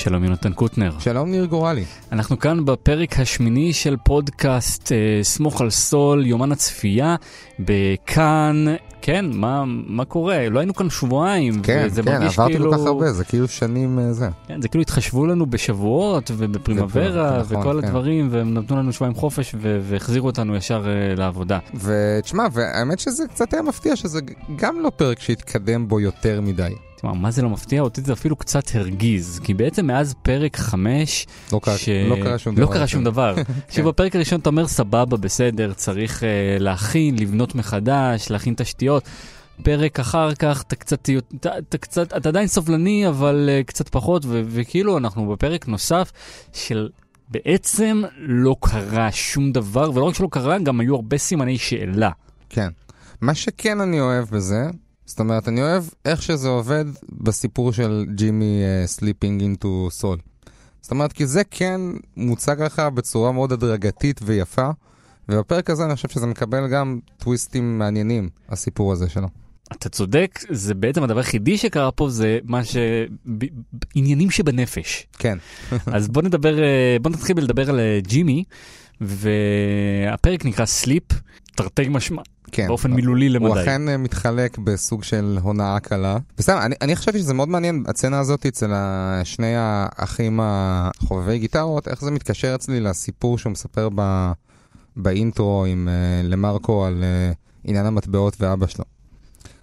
שלום יונתן קוטנר. שלום ניר גורלי. אנחנו כאן בפרק השמיני של פודקאסט אה, סמוך על סול, יומן הצפייה, בכאן. כן, מה, מה קורה? לא היינו כאן שבועיים. כן, וזה כן, מרגיש עברתי כאילו... כל כך הרבה, זה כאילו שנים אה, זה. כן, זה כאילו התחשבו לנו בשבועות ובפרימוורה נכון, וכל כן. הדברים, והם נתנו לנו שבועיים חופש והחזירו אותנו ישר אה, לעבודה. ותשמע, והאמת שזה קצת היה מפתיע שזה גם לא פרק שהתקדם בו יותר מדי. תשמע, מה זה לא מפתיע? אותי זה אפילו קצת הרגיז, כי בעצם מאז פרק 5, לא ש- לא קרה שום דבר. לא קרה שום דבר. עכשיו בפרק הראשון אתה אומר סבבה, בסדר, צריך uh, להכין, לבנות מחדש, להכין תשתיות. פרק אחר כך אתה קצת, אתה, אתה קצת, אתה עדיין סובלני, אבל uh, קצת פחות, ו- וכאילו אנחנו בפרק נוסף של בעצם לא קרה שום דבר, ולא רק שלא קרה, גם היו הרבה סימני שאלה. כן. מה שכן אני אוהב בזה, זאת אומרת, אני אוהב איך שזה עובד בסיפור של ג'ימי slipping into סול. זאת אומרת, כי זה כן מוצג לך בצורה מאוד הדרגתית ויפה, ובפרק הזה אני חושב שזה מקבל גם טוויסטים מעניינים, הסיפור הזה שלו. אתה צודק, זה בעצם הדבר היחידי שקרה פה זה מה ש... עניינים שבנפש. כן. אז בוא נדבר, אה, בוא נתחיל בלדבר על אה, ג'ימי, והפרק נקרא סליפ, תרתי משמע, כן. באופן מילולי למדי. הוא אכן אה, מתחלק בסוג של הונאה קלה. בסדר, אני, אני חשבתי שזה מאוד מעניין, הסצנה הזאת אצל שני האחים החובבי גיטרות, איך זה מתקשר אצלי לסיפור שהוא מספר ב, באינטרו עם uh, למרקו על uh, עניין המטבעות ואבא שלו.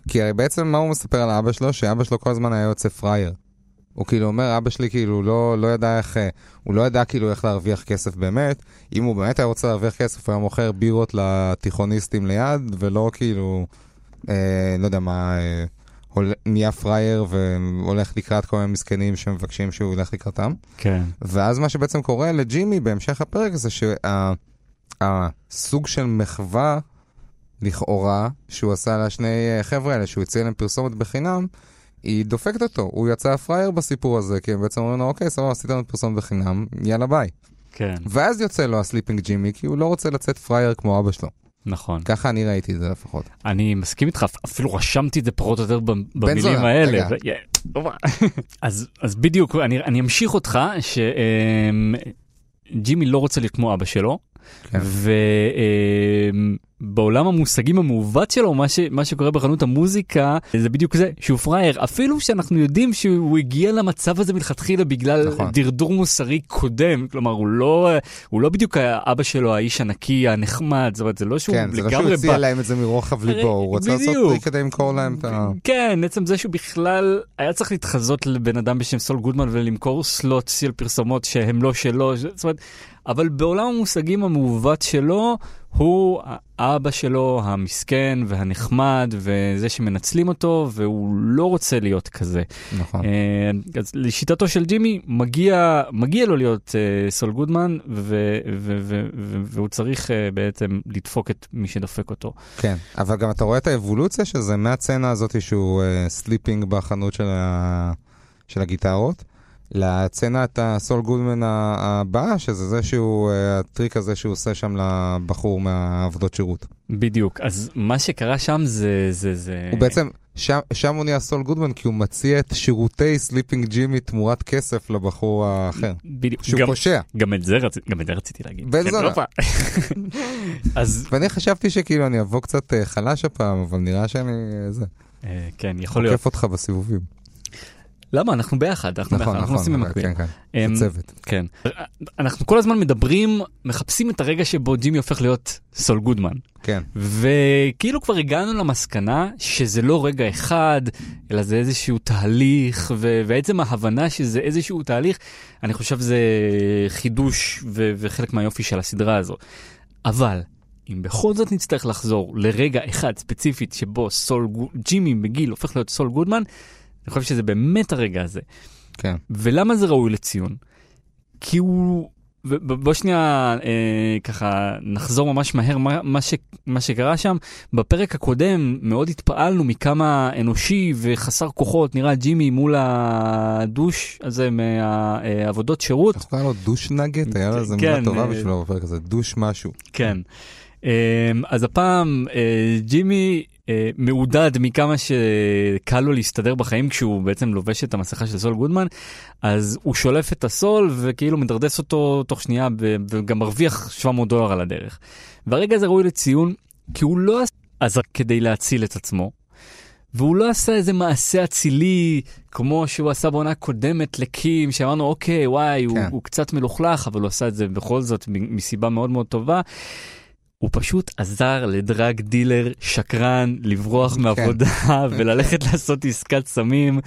כי הרי בעצם מה הוא מספר על אבא שלו? שאבא שלו כל הזמן היה יוצא פראייר. הוא כאילו אומר, אבא שלי כאילו לא, לא ידע איך, אה, הוא לא ידע כאילו איך להרוויח כסף באמת. אם הוא באמת היה רוצה להרוויח כסף, הוא היה מוכר בירות לתיכוניסטים ליד, ולא כאילו, אה, לא יודע מה, אה, נהיה פראייר והולך לקראת כל מיני מסכנים שמבקשים שהוא ילך לקראתם. כן. ואז מה שבעצם קורה לג'ימי בהמשך הפרק זה שהסוג של מחווה, לכאורה, שהוא עשה לשני אה, חבר'ה האלה, שהוא הציע להם פרסומת בחינם, היא דופקת אותו. הוא יצא פראייר בסיפור הזה, כי הם בעצם אומרים לו, אוקיי, סבבה, עשית לנו פרסומת בחינם, יאללה ביי. כן, ואז יוצא לו ה Slipping ג'ימי, כי הוא לא רוצה לצאת פראייר כמו אבא שלו. נכון. ככה אני ראיתי את זה לפחות. אני מסכים איתך, אפילו רשמתי את זה פחות או יותר במילים האלה. ו-. אז, אז בדיוק, אני, אני אמשיך אותך, שג'ימי לא רוצה להיות כמו אבא שלו, כן. ובעולם המושגים המעוות שלו, מה, ש, מה שקורה בחנות המוזיקה, זה בדיוק זה, שהוא פראייר. אפילו שאנחנו יודעים שהוא הגיע למצב הזה מלכתחילה בגלל נכון. הידרדור מוסרי קודם, כלומר, הוא לא, הוא לא בדיוק אבא שלו, האיש הנקי, הנחמד, זאת אומרת, זה לא שהוא כן, זה לא שהוא לגמרי הציע בא... להם את זה מרוחב הרי- לב, הוא רוצה לעשות בדיוק. טריק כדי למכור להם את ה... כן, עצם זה שהוא בכלל היה צריך להתחזות לבן אדם בשם סול גודמן ולמכור סלוט של פרסומות שהם לא שלו, זאת אומרת, אבל בעולם המושגים המעוות שלו, הוא האבא שלו המסכן והנחמד וזה שמנצלים אותו, והוא לא רוצה להיות כזה. נכון. אה, אז לשיטתו של ג'ימי, מגיע, מגיע לו להיות אה, סול גודמן, ו, ו, ו, ו, והוא צריך אה, בעצם לדפוק את מי שדופק אותו. כן, אבל גם אתה רואה את האבולוציה של זה מהסצנה הזאת שהוא uh, slipping בחנות של, ה... של הגיטרות, לסצנת הסול גודמן הבאה, שזה זה שהוא, uh, הטריק הזה שהוא עושה שם לבחור מהעבודות שירות. בדיוק, אז מה שקרה שם זה, זה, זה... הוא בעצם, שם, שם הוא נהיה סול גודמן כי הוא מציע את שירותי Slipping ג'ימי תמורת כסף לבחור האחר, בדיוק, שהוא גם, פושע. גם, את זה רצ... גם את זה רציתי להגיד. בן כן, זונה. הופה. אז ואני חשבתי שכאילו אני אבוא קצת uh, חלש הפעם, אבל נראה שאני uh, זה, אה, כן, יכול להיות. עוקף אותך בסיבובים. למה? אנחנו ביחד, אנחנו ביחד, נכון, אנחנו נכון, עושים במקביל. כן, כן, אמ, זה צוות. כן. אנחנו כל הזמן מדברים, מחפשים את הרגע שבו ג'ימי הופך להיות סול גודמן. כן. וכאילו כבר הגענו למסקנה שזה לא רגע אחד, אלא זה איזשהו תהליך, ו- ועצם ההבנה שזה איזשהו תהליך, אני חושב זה חידוש ו- וחלק מהיופי של הסדרה הזו. אבל, אם בכל זאת נצטרך לחזור לרגע אחד ספציפית שבו סול, גו- ג'ימי מגיל הופך להיות סול גודמן, אני חושב שזה באמת הרגע הזה. כן. ולמה זה ראוי לציון? כי הוא... בוא שנייה אה, ככה נחזור ממש מהר מה, מה, ש, מה שקרה שם. בפרק הקודם מאוד התפעלנו מכמה אנושי וחסר כוחות נראה ג'ימי מול הדוש הזה מהעבודות שירות. איך קוראים לו דוש נגט? היה לו איזה כן, מילה טובה אה, בשבילו בפרק הזה, דוש משהו. כן. אמ, אז הפעם אה, ג'ימי אה, מעודד מכמה שקל לו להסתדר בחיים כשהוא בעצם לובש את המסכה של סול גודמן, אז הוא שולף את הסול וכאילו מדרדס אותו תוך שנייה וגם מרוויח 700 דולר על הדרך. והרגע הזה ראוי לציון כי הוא לא עזר כדי להציל את עצמו. והוא לא עשה איזה מעשה אצילי כמו שהוא עשה בעונה קודמת לקים, שאמרנו אוקיי וואי כן. הוא, הוא קצת מלוכלך אבל הוא עשה את זה בכל זאת מסיבה מאוד מאוד טובה. הוא פשוט עזר לדרג דילר שקרן לברוח כן. מעבודה וללכת לעשות עסקת סמים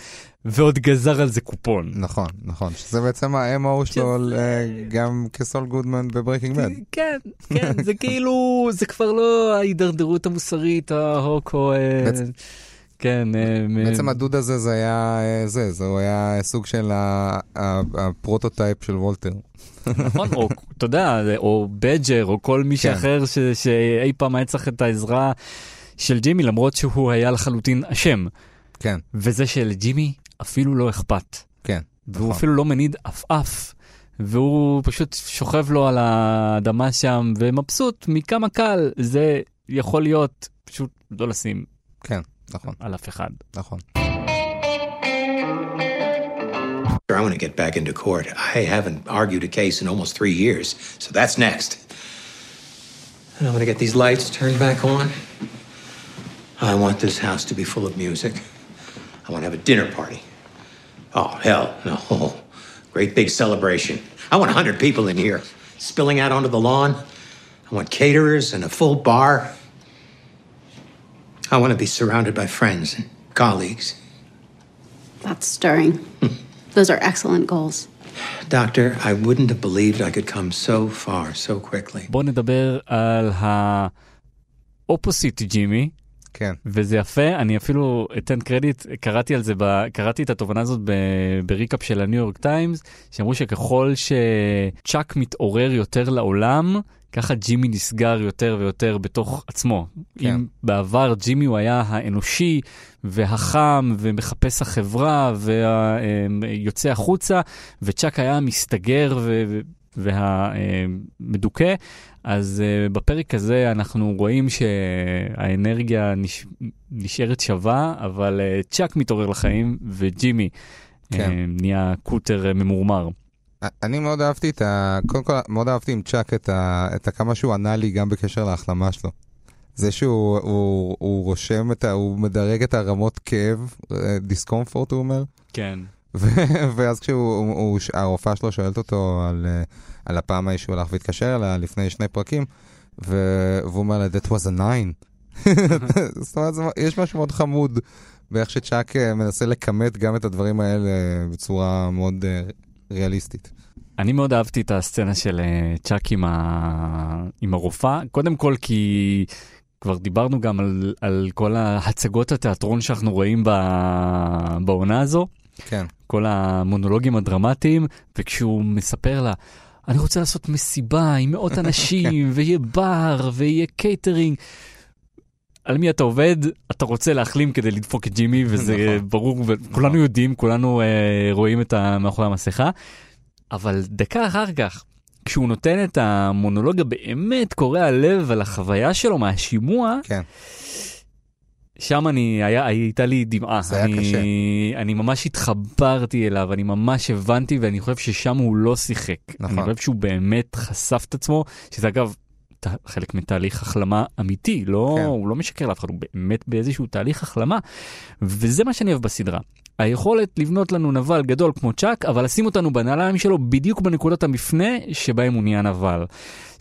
ועוד גזר על זה קופון. נכון, נכון, שזה בעצם ה-MO שלו גם כסול גודמן בברייקינג בד. כן, כן, זה כאילו, זה כבר לא ההידרדרות המוסרית, ה hook או... אה, כן. אה, בעצם הדוד הזה זה היה אה, זה, זה היה סוג של ה prototype של וולטר. נכון, או אתה יודע, או בדג'ר, או כל מי כן. שאחר שאי פעם היה צריך את העזרה של ג'ימי, למרות שהוא היה לחלוטין אשם. כן. וזה שלג'ימי אפילו לא אכפת. כן. והוא נכון. אפילו לא מניד עפעף. והוא פשוט שוכב לו על האדמה שם ומבסוט מכמה קל זה יכול להיות פשוט לא לשים כן נכון על אף אחד נכון. I want to get back into court. I haven't argued a case in almost three years, so that's next. And I'm going to get these lights turned back on. I want this house to be full of music. I want to have a dinner party. Oh, hell, no. Great big celebration. I want 100 people in here spilling out onto the lawn. I want caterers and a full bar. I want to be surrounded by friends and colleagues. That's stirring. Those are excellent goals. Doctor, I wouldn't have believed I could come so far so quickly. בוא נדבר על האופוסיט ג'ימי. כן. וזה יפה, אני אפילו אתן קרדיט, קראתי על זה, ב, קראתי את התובנה הזאת ב recap של הניו יורק טיימס, שאמרו שככל שצ'אק מתעורר יותר לעולם, ככה ג'ימי נסגר יותר ויותר בתוך עצמו. כן. אם בעבר ג'ימי הוא היה האנושי והחם ומחפש החברה ויוצא החוצה, וצ'אק היה מסתגר והמדוכא, אז uh, בפרק הזה אנחנו רואים שהאנרגיה נש... נשארת שווה, אבל uh, צ'אק מתעורר לחיים וג'ימי כן. uh, נהיה קוטר ממורמר. אני מאוד אהבתי את ה... קודם כל, מאוד אהבתי עם צ'אק את, ה... את כמה שהוא ענה לי גם בקשר להחלמה שלו. זה שהוא הוא, הוא רושם את ה... הוא מדרג את הרמות כאב, דיסקומפורט הוא אומר. כן. ואז כשהרופאה שלו שואלת אותו על, על הפעם ההיא שהוא הלך והתקשר אליה לפני שני פרקים, והוא אומר לה, that was a nine. זאת אומרת, יש משהו מאוד חמוד באיך שצ'אק מנסה לכמת גם את הדברים האלה בצורה מאוד ריאליסטית. אני מאוד אהבתי את הסצנה של אה, צ'אק עם, ה... עם הרופאה, קודם כל כי כבר דיברנו גם על, על כל ההצגות התיאטרון שאנחנו רואים ב... בעונה הזו. כן. כל המונולוגים הדרמטיים, וכשהוא מספר לה, אני רוצה לעשות מסיבה עם מאות אנשים, ויהיה בר, ויהיה קייטרינג. על מי אתה עובד, אתה רוצה להחלים כדי לדפוק את ג'ימי, וזה נכון. ברור, וכולנו נכון. יודעים, כולנו אה, רואים את מאחורי המסכה. אבל דקה אחר כך, כשהוא נותן את המונולוג הבאמת קורע לב על החוויה שלו מהשימוע, כן. שם אני, היה, הייתה לי דמעה. זה אני, היה קשה. אני ממש התחברתי אליו, אני ממש הבנתי, ואני חושב ששם הוא לא שיחק. נכון. אני חושב שהוא באמת חשף את עצמו, שזה אגב חלק מתהליך החלמה אמיתי, לא, כן. הוא לא משקר לאף אחד, הוא באמת באיזשהו תהליך החלמה. וזה מה שאני אוהב בסדרה. היכולת לבנות לנו נבל גדול כמו צ'אק, אבל לשים אותנו בנעליים שלו בדיוק בנקודות המפנה שבהם הוא נהיה נבל.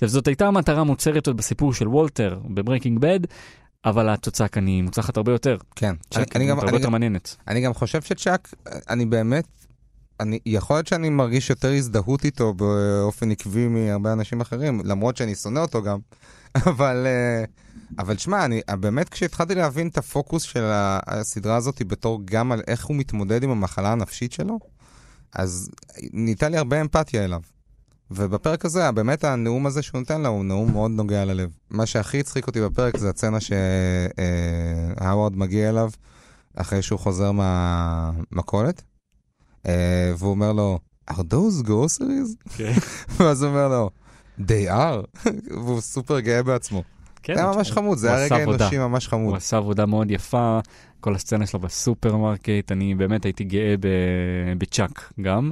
זאת הייתה המטרה מוצהרת עוד בסיפור של וולטר בברייקינג בד, אבל התוצאה כאן היא מוצלחת הרבה יותר. כן. צ'אק אני, אני הרבה אני יותר מעניינת. אני גם חושב שצ'אק, אני באמת, אני, יכול להיות שאני מרגיש יותר הזדהות איתו באופן עקבי מהרבה אנשים אחרים, למרות שאני שונא אותו גם, אבל... Uh, אבל שמע, אני באמת כשהתחלתי להבין את הפוקוס של הסדרה הזאת בתור גם על איך הוא מתמודד עם המחלה הנפשית שלו, אז ניתן לי הרבה אמפתיה אליו. ובפרק הזה, באמת הנאום הזה שהוא נותן לה הוא נאום מאוד נוגע ללב. מה שהכי הצחיק אותי בפרק זה הצצנה שהאווארד מגיע אליו אחרי שהוא חוזר מהמכולת, אה, והוא אומר לו, are those groceries? כן. ואז הוא אומר לו, they are, והוא סופר גאה בעצמו. כן, זה היה ממש חמוד, זה הוא היה רגע. אנושי ממש הוא חמוד. עשה עבודה מאוד יפה, כל הסצנה שלו בסופרמרקט, אני באמת הייתי גאה בצ'אק גם.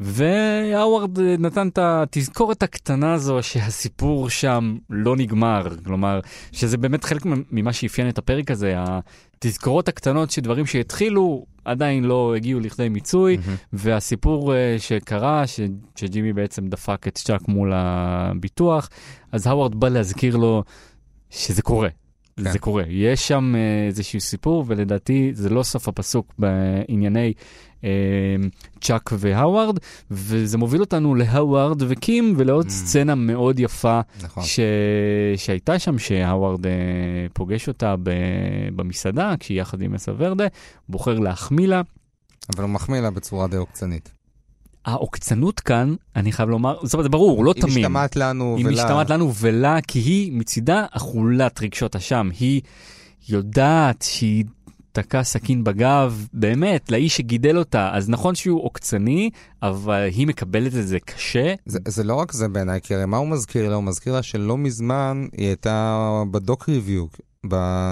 והאווארד נתן את התזכורת הקטנה הזו שהסיפור שם לא נגמר, כלומר, שזה באמת חלק ממה שאפיין את הפרק הזה, התזכורות הקטנות שדברים שהתחילו עדיין לא הגיעו לכדי מיצוי, מהמם. והסיפור אה, שקרה, ש, שג'ימי בעצם דפק את צ'אק מול הביטוח, אז האווארד בא להזכיר לו שזה קורה. כן. זה קורה. יש שם אה, איזשהו סיפור, ולדעתי זה לא סוף הפסוק בענייני אה, צ'אק והאווארד, וזה מוביל אותנו להאווארד וקים ולעוד Mm. סצנה מאוד יפה נכון. ש... שהייתה שם, שהאווארד אה, פוגש אותה ב... במסעדה, כשהיא יחד עם מסה ורדה, בוחר להחמיא לה. אבל הוא מחמיא לה בצורה די עוקצנית. העוקצנות כאן, אני חייב לומר, זאת אומרת, זה ברור, לא היא תמים. משתמעת לנו היא ולה... משתמעת לנו ולה, כי היא מצידה אכולת רגשות אשם. היא יודעת שהיא תקעה סכין בגב, באמת, לאיש שגידל אותה. אז נכון שהוא עוקצני, אבל היא מקבלת את זה קשה. זה, זה לא רק זה בעיניי, כי הרי מה הוא מזכיר לה? הוא מזכיר לה שלא מזמן היא הייתה בדוק ריוויו,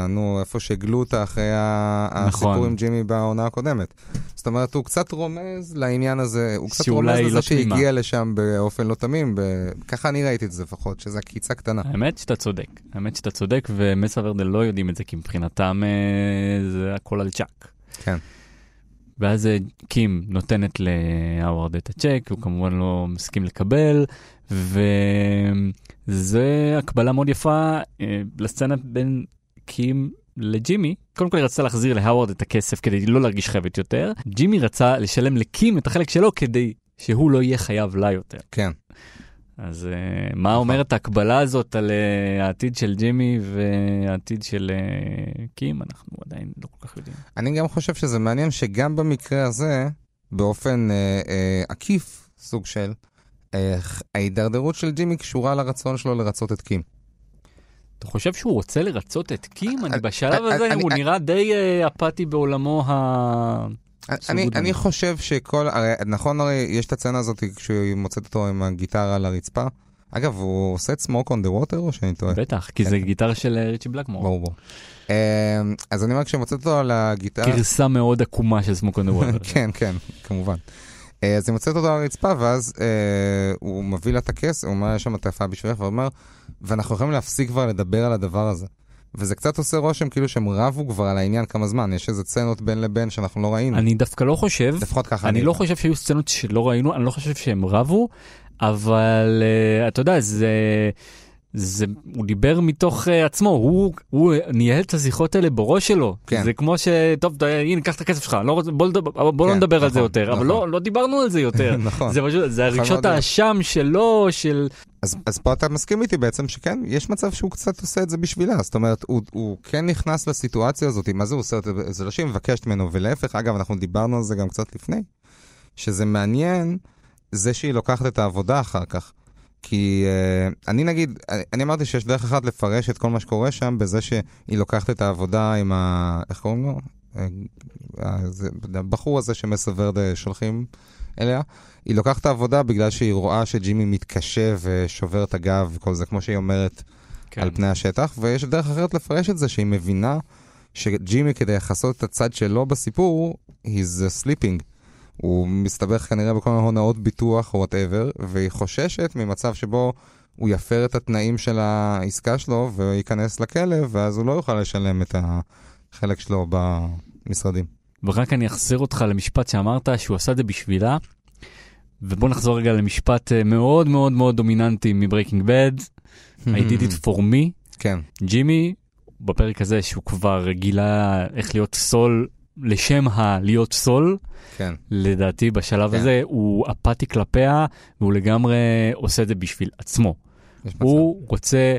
נו, איפה שהגלו אותה אחרי נכון. הסיפור עם ג'ימי בעונה הקודמת. זאת אומרת, הוא קצת רומז לעניין הזה, הוא קצת רומז היא לזה לא שהגיע. לשם באופן לא תמים, ב... ככה אני ראיתי את זה לפחות, שזו עקיצה קטנה. האמת שאתה צודק, האמת שאתה צודק, ומסה ורדה לא יודעים את זה, כי מבחינתם אה, זה הכל על צ'אק. כן. ואז אה, קים נותנת להאווארד את הצ'ק, הוא כמובן לא מסכים לקבל, וזה הקבלה מאוד יפה אה, לסצנה בין קים לג'ימי. קודם כל היא רצתה להחזיר להאווארד את הכסף כדי לא להרגיש חייבת יותר. ג'ימי רצה לשלם לקים את החלק שלו כדי שהוא לא יהיה חייב לה יותר. כן. אז uh, מה אומרת ההקבלה הזאת על uh, העתיד של ג'ימי והעתיד של uh, קים? אנחנו עדיין לא כל כך יודעים. אני גם חושב שזה מעניין שגם במקרה הזה, באופן אה, אה, עקיף, סוג של, אה, ההידרדרות של ג'ימי קשורה לרצון שלו לרצות את קים. אתה חושב שהוא רוצה לרצות את קים? אני בשלב הזה הוא נראה די אה, אפאתי בעולמו ה... אני, אני. חושב שכל, הרי, נכון הרי, יש את הסצנה הזאת כשהיא מוצאת אותו עם הגיטרה על הרצפה. אגב, הוא עושה את סמוק און דה ווטר או שאני טועה? בטח, כי זה גיטרה של אה, ריצ'י בלקמור. ברור, ברור. אה, אז אני אומר, כשהיא מוצאת אותו על הגיטרה... גרסה מאוד עקומה של סמוק און ווטר. כן, כן, כמובן. אז היא מוצאת אותו על הרצפה, ואז הוא מביא לה את הכס, הוא אומר, יש שם טרפה בשבילך, ואומר, ואנחנו יכולים להפסיק כבר לדבר על הדבר הזה. וזה קצת עושה רושם כאילו שהם רבו כבר על העניין כמה זמן, יש איזה סצנות בין לבין שאנחנו לא ראינו. אני דווקא לא חושב, לפחות ככה אני לא חושב שהיו סצנות שלא ראינו, אני לא חושב שהם רבו, אבל uh, אתה יודע, זה... זה, הוא דיבר מתוך uh, עצמו, הוא, הוא ניהל את השיחות האלה בראש שלו. כן. זה כמו ש... טוב, די, הנה, קח את הכסף שלך, לא, רוצה- בוא, לדבר, בוא לא כן, נדבר על זה נכון, יותר, אבל נכון. לא, לא דיברנו על זה יותר. נכון. זה פשוט, זה הרגשות. האשם שלו, של... אז, אז פה אתה מסכים איתי בעצם שכן, יש מצב שהוא קצת עושה את זה בשבילה. זאת אומרת, הוא, הוא כן נכנס לסיטואציה הזאת, מה זה הוא עושה את זה? זה לא שהיא מבקשת ממנו, ולהפך, אגב, אנחנו דיברנו על זה גם קצת לפני, שזה מעניין זה שהיא לוקחת את העבודה אחר כך. כי uh, אני נגיד, אני, אמרתי שיש דרך אחת לפרש את כל מה שקורה שם בזה שהיא לוקחת את העבודה עם ה... איך קוראים לו? אה, הבחור הזה שמסוורדה שולחים אליה. היא לוקחת את העבודה בגלל שהיא רואה שג'ימי מתקשה ושובר את הגב וכל זה, כמו שהיא אומרת כן. על פני השטח, ויש דרך אחרת לפרש את זה, שהיא מבינה שג'ימי, כדי לכסות את הצד שלו בסיפור, he's sleeping. הוא מסתבך כנראה בכל מיני הונאות ביטוח או whatever, והיא חוששת ממצב שבו הוא יפר את התנאים של העסקה שלו וייכנס לכלא, ואז הוא לא יוכל לשלם את החלק שלו במשרדים. ורק אני אחזיר אותך למשפט שאמרת, שהוא עשה את זה בשבילה. ובוא נחזור רגע למשפט אה, מאוד מאוד מאוד דומיננטי מברייקינג בד. I did it for me. כן, ג'ימי, בפרק הזה שהוא כבר גילה איך להיות סול לשם הלהיות סול, כן. לדעתי בשלב כן. הזה הוא אפאתי כלפיה, והוא לגמרי עושה את זה בשביל עצמו. יש מצב. הוא רוצה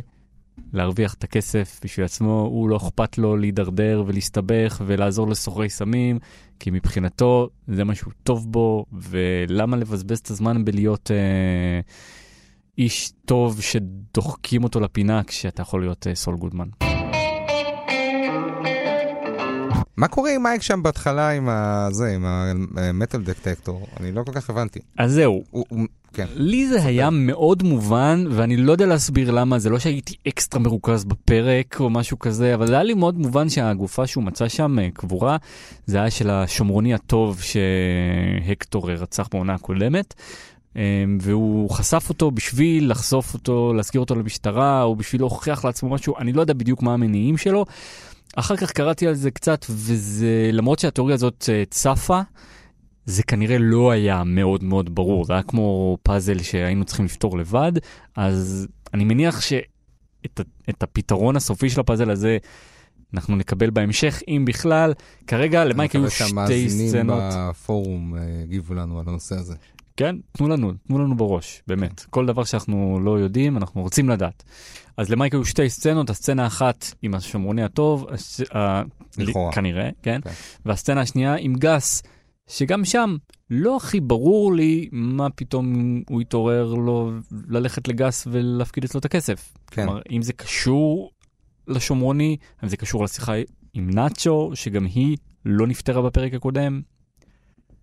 להרוויח את הכסף בשביל עצמו, הוא לא אכפת לו להידרדר ולהסתבך ולעזור לסוחרי סמים, כי מבחינתו זה מה שהוא טוב בו, ולמה לבזבז את הזמן בלהיות אה, איש טוב שדוחקים אותו לפינה כשאתה יכול להיות אה, סול גודמן. מה קורה עם מייק שם בהתחלה עם הזה, עם המטל דקטקטור? אני לא כל כך הבנתי. אז זהו, הוא, הוא, כן. לי זה היה מאוד מובן, ואני לא יודע להסביר למה, זה לא שהייתי אקסטרה מרוכז בפרק או משהו כזה, אבל זה היה לי מאוד מובן שהגופה שהוא מצא שם אה, קבורה, זה היה של השומרוני הטוב שהקטור רצח בעונה הקודמת. אה, והוא חשף אותו בשביל לחשוף אותו, להזכיר אותו למשטרה, או בשביל להוכיח לעצמו משהו, אני לא יודע בדיוק מה המניעים שלו. אחר כך קראתי על זה קצת, וזה, למרות שהתיאוריה הזאת אה, צפה, זה כנראה לא היה מאוד מאוד ברור, זה היה כמו פאזל שהיינו צריכים לפתור לבד, אז אני מניח שאת את הפתרון הסופי של הפאזל הזה אנחנו נקבל בהמשך, אם בכלל. כרגע למייק היו שתי סצנות. אני מקווה שהמאזינים בפורום הגיבו לנו על הנושא הזה. כן, תנו לנו, תנו לנו בראש, באמת. כל דבר שאנחנו לא יודעים, אנחנו רוצים לדעת. אז למייק היו שתי סצנות, הסצנה אחת עם השומרוני הטוב, הס... לכאורה. כנראה, כן? כן. והסצנה השנייה עם גס, שגם שם לא הכי ברור לי מה פתאום הוא התעורר לו ללכת לגס ולהפקיד אצלו את הכסף. כן. כלומר, אם זה קשור לשומרוני, אם זה קשור לשיחה עם נאצ'ו, שגם היא לא נפתרה בפרק הקודם.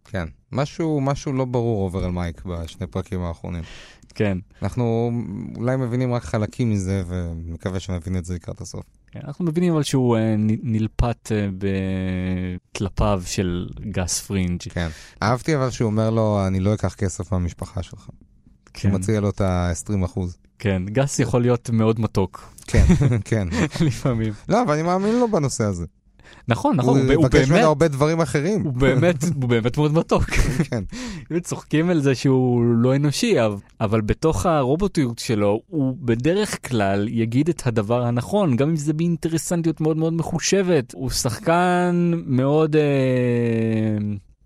כן. משהו, משהו לא ברור עובר על מייק בשני פרקים האחרונים. כן. אנחנו אולי מבינים רק חלקים מזה, ומקווה שנבין את זה לקראת הסוף. כן, אנחנו מבינים אבל שהוא אה, נ- נלפת אה, בטלפיו של גס פרינג'. כן. אהבתי אבל שהוא אומר לו, אני לא אקח כסף מהמשפחה שלך. כן, הוא מציע לו את ה-20 אחוז. כן, גס יכול להיות מאוד מתוק כן, כן. לפעמים. לא, אבל אני מאמין לו בנושא הזה. נכון, נכון, הוא, הוא הוא מבקש ממנו באמת, הרבה דברים אחרים. הוא באמת, הוא באמת מאוד מתוק. כן. כאילו צוחקים על זה שהוא לא אנושי, אבל- אבל בתוך הרובוטיות שלו, הוא בדרך כלל יגיד את הדבר הנכון, גם אם זה באינטרסנטיות מאוד מאוד מחושבת. הוא שחקן מאוד אה,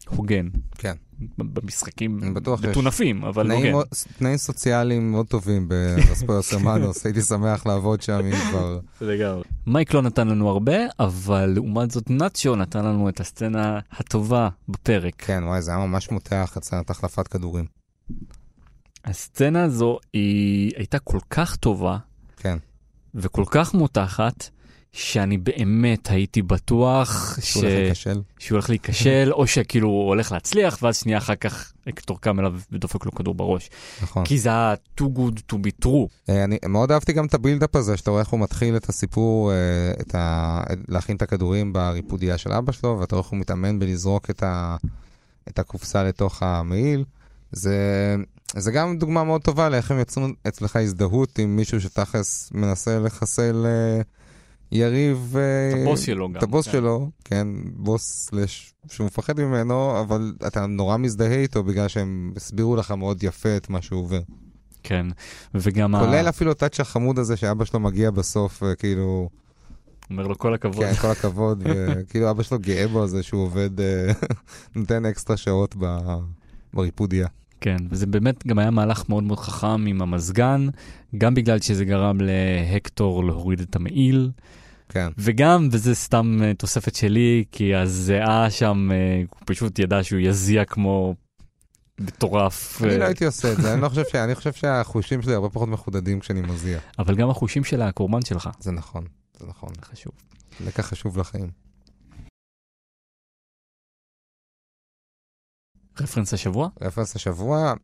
הוגן. כן. במשחקים מטונפים, אבל הוגן. תנאים סוציאליים מאוד טובים ברספויוס הרמנוס, הייתי שמח לעבוד שם אם כבר... לגמרי. מייק לא נתן לנו הרבה, אבל לעומת זאת נאצ'ו נתן לנו את הסצנה הטובה בפרק. כן, וואי, זה היה ממש מותח, הצעת החלפת כדורים. הסצנה הזו היא הייתה כל כך טובה כן. וכל כך מותחת, שאני באמת הייתי בטוח ש... שהוא הולך להיכשל. שהוא הולך להיכשל, או שכאילו הוא הולך להצליח, ואז שנייה אחר כך הקטור קם אליו ודופק לו כדור בראש. נכון. כי זה היה too good to be true. אה, אני מאוד אהבתי גם את הבילדאפ הזה, שאתה רואה איך הוא מתחיל את הסיפור, אה, את ה... להכין את הכדורים בריפודיה של אבא שלו, ואתה רואה איך הוא מתאמן בלזרוק את, ה... את הקופסה לתוך המעיל. זה... זה גם דוגמה מאוד טובה לאיך הם יצרו אצלך הזדהות עם מישהו שתכלס מנסה לחסל אה, יריב... אה, את הבוס שלו גם. את הבוס כן. שלו, כן, בוס לש... שהוא מפחד ממנו, אבל אתה נורא מזדהה איתו בגלל שהם הסבירו לך מאוד יפה את מה שהוא עובר. כן, וגם ה... כולל אפילו הטאץ' החמוד הזה שאבא שלו מגיע בסוף, וכאילו, אומר לו כל הכבוד. כן, כל הכבוד, וכאילו אבא שלו גאה בו על זה שהוא עובד, אה, נותן אקסטרה שעות ב- בריפודיה. כן, וזה באמת גם היה מהלך מאוד מאוד חכם עם המזגן, גם בגלל שזה גרם להקטור להוריד את המעיל, כן, וגם, וזה סתם אה, תוספת שלי, כי הזיעה שם, אה, הוא פשוט ידע שהוא יזיע כמו מטורף. אני אה, לא הייתי עושה את זה, אני לא חושב ש... אני חושב שהחושים שלי הרבה פחות מחודדים כשאני מזיע. אבל גם החושים של הקורבן שלך, זה נכון, זה נכון. חשוב. לקח חשוב לחיים. רפרנס השבוע? רפרנס השבוע,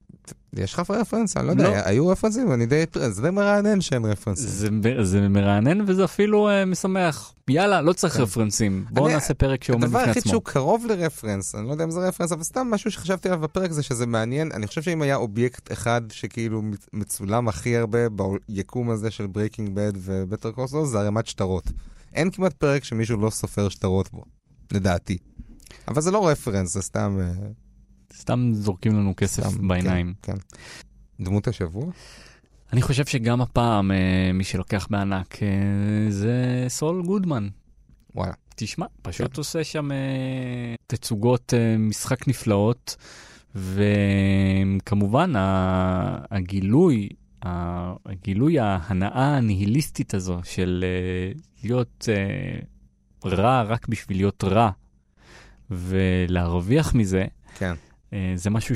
יש לך רפרנס? אני לא לא. יודע, היו רפרנסים? אני די... זה די מרענן שאין רפרנסים. זה, זה מרענן וזה אפילו אה, משמח. יאללה, לא צריך כן. רפרנסים. בואו נעשה פרק שעומד הדבר בפני היחיד עצמו. שהוא קרוב לרפרנס, אני לא יודע אם זה רפרנס, אבל סתם משהו שחשבתי עליו בפרק זה שזה מעניין. אני חושב שאם היה אובייקט אחד שכאילו מצ- מצולם הכי הרבה ביקום הזה של ברייקינג בד ובטר קול סול, זה ערימת שטרות. אין כמעט פרק שמישהו לא סופר שטרות בו, לדעתי. אבל זה לא רפרנס, זה סתם... אה, סתם זורקים לנו כסף סתם, בעיניים. כן, כן. דמות השבוע? אני חושב שגם הפעם אה, מי שלוקח בענק אה, זה סול גודמן. וואלה. תשמע, פשוט כן. עושה שם אה, תצוגות משחק נפלאות, וכמובן ה- הגילוי, הגילוי ההנאה הניהיליסטית הזו של להיות רע רק בשביל להיות רע, ולהרוויח מזה, כן. אה, זה משהו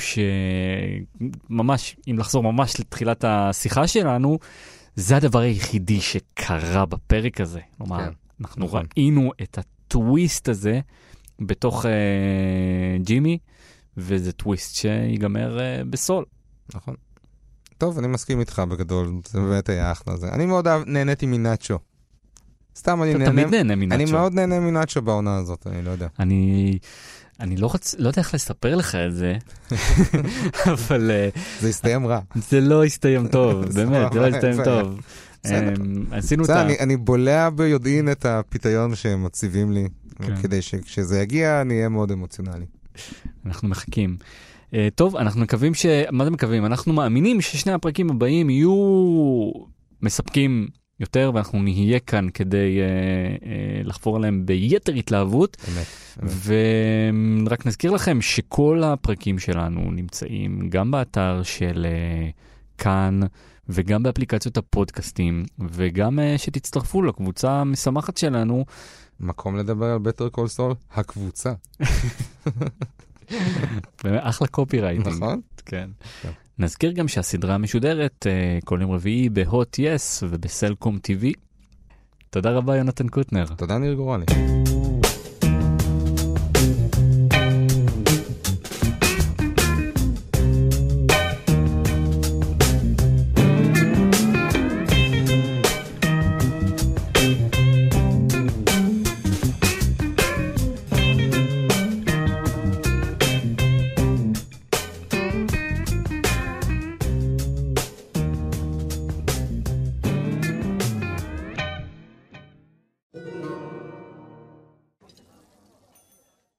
שממש, אם לחזור ממש לתחילת השיחה שלנו, זה הדבר היחידי שקרה בפרק הזה. כלומר, כן, אנחנו נכון. ראינו את הטוויסט הזה בתוך אה, ג'ימי, וזה טוויסט שיגמר אה, בסול. נכון. טוב, אני מסכים איתך בגדול, זה באמת היה אחלה זה. אני מאוד נהניתי מנאצ'ו. סתם אני אתה נהנה, תמיד נהנה מנאצ'ו. אני מאוד נהנה מנאצ'ו בעונה הזאת, אני לא יודע. אני, אני לא, רצ... לא יודע איך לספר לך את זה, אבל אה, זה הסתיים רע. זה לא הסתיים טוב, באמת, זה לא הסתיים. טוב. אמ, עשינו את ה... אני, בולע ביודעין את הפיתיון שהם מציבים לי, כן. כדי שכשזה יגיע אני אהיה מאוד אמוציונלי. אנחנו מחכים. Uh, טוב, אנחנו מקווים ש... מה זה מקווים? אנחנו מאמינים ששני הפרקים הבאים יהיו מספקים יותר, ואנחנו נהיה כאן כדי uh, uh, לחפור עליהם ביתר התלהבות. אמת. אמת. ורק נזכיר לכם שכל הפרקים שלנו נמצאים גם באתר של uh, כאן וגם באפליקציות הפודקאסטים, וגם uh, שתצטרפו לקבוצה המשמחת שלנו. מקום לדבר על בטר קול סול? הקבוצה, באמת, אחלה copywriting. נכון? כן. נזכיר גם שהסדרה משודרת אה, כל יום רביעי בהוט יס ובסלקום TV. תודה רבה יונתן קוטנר. תודה ניר גורלי.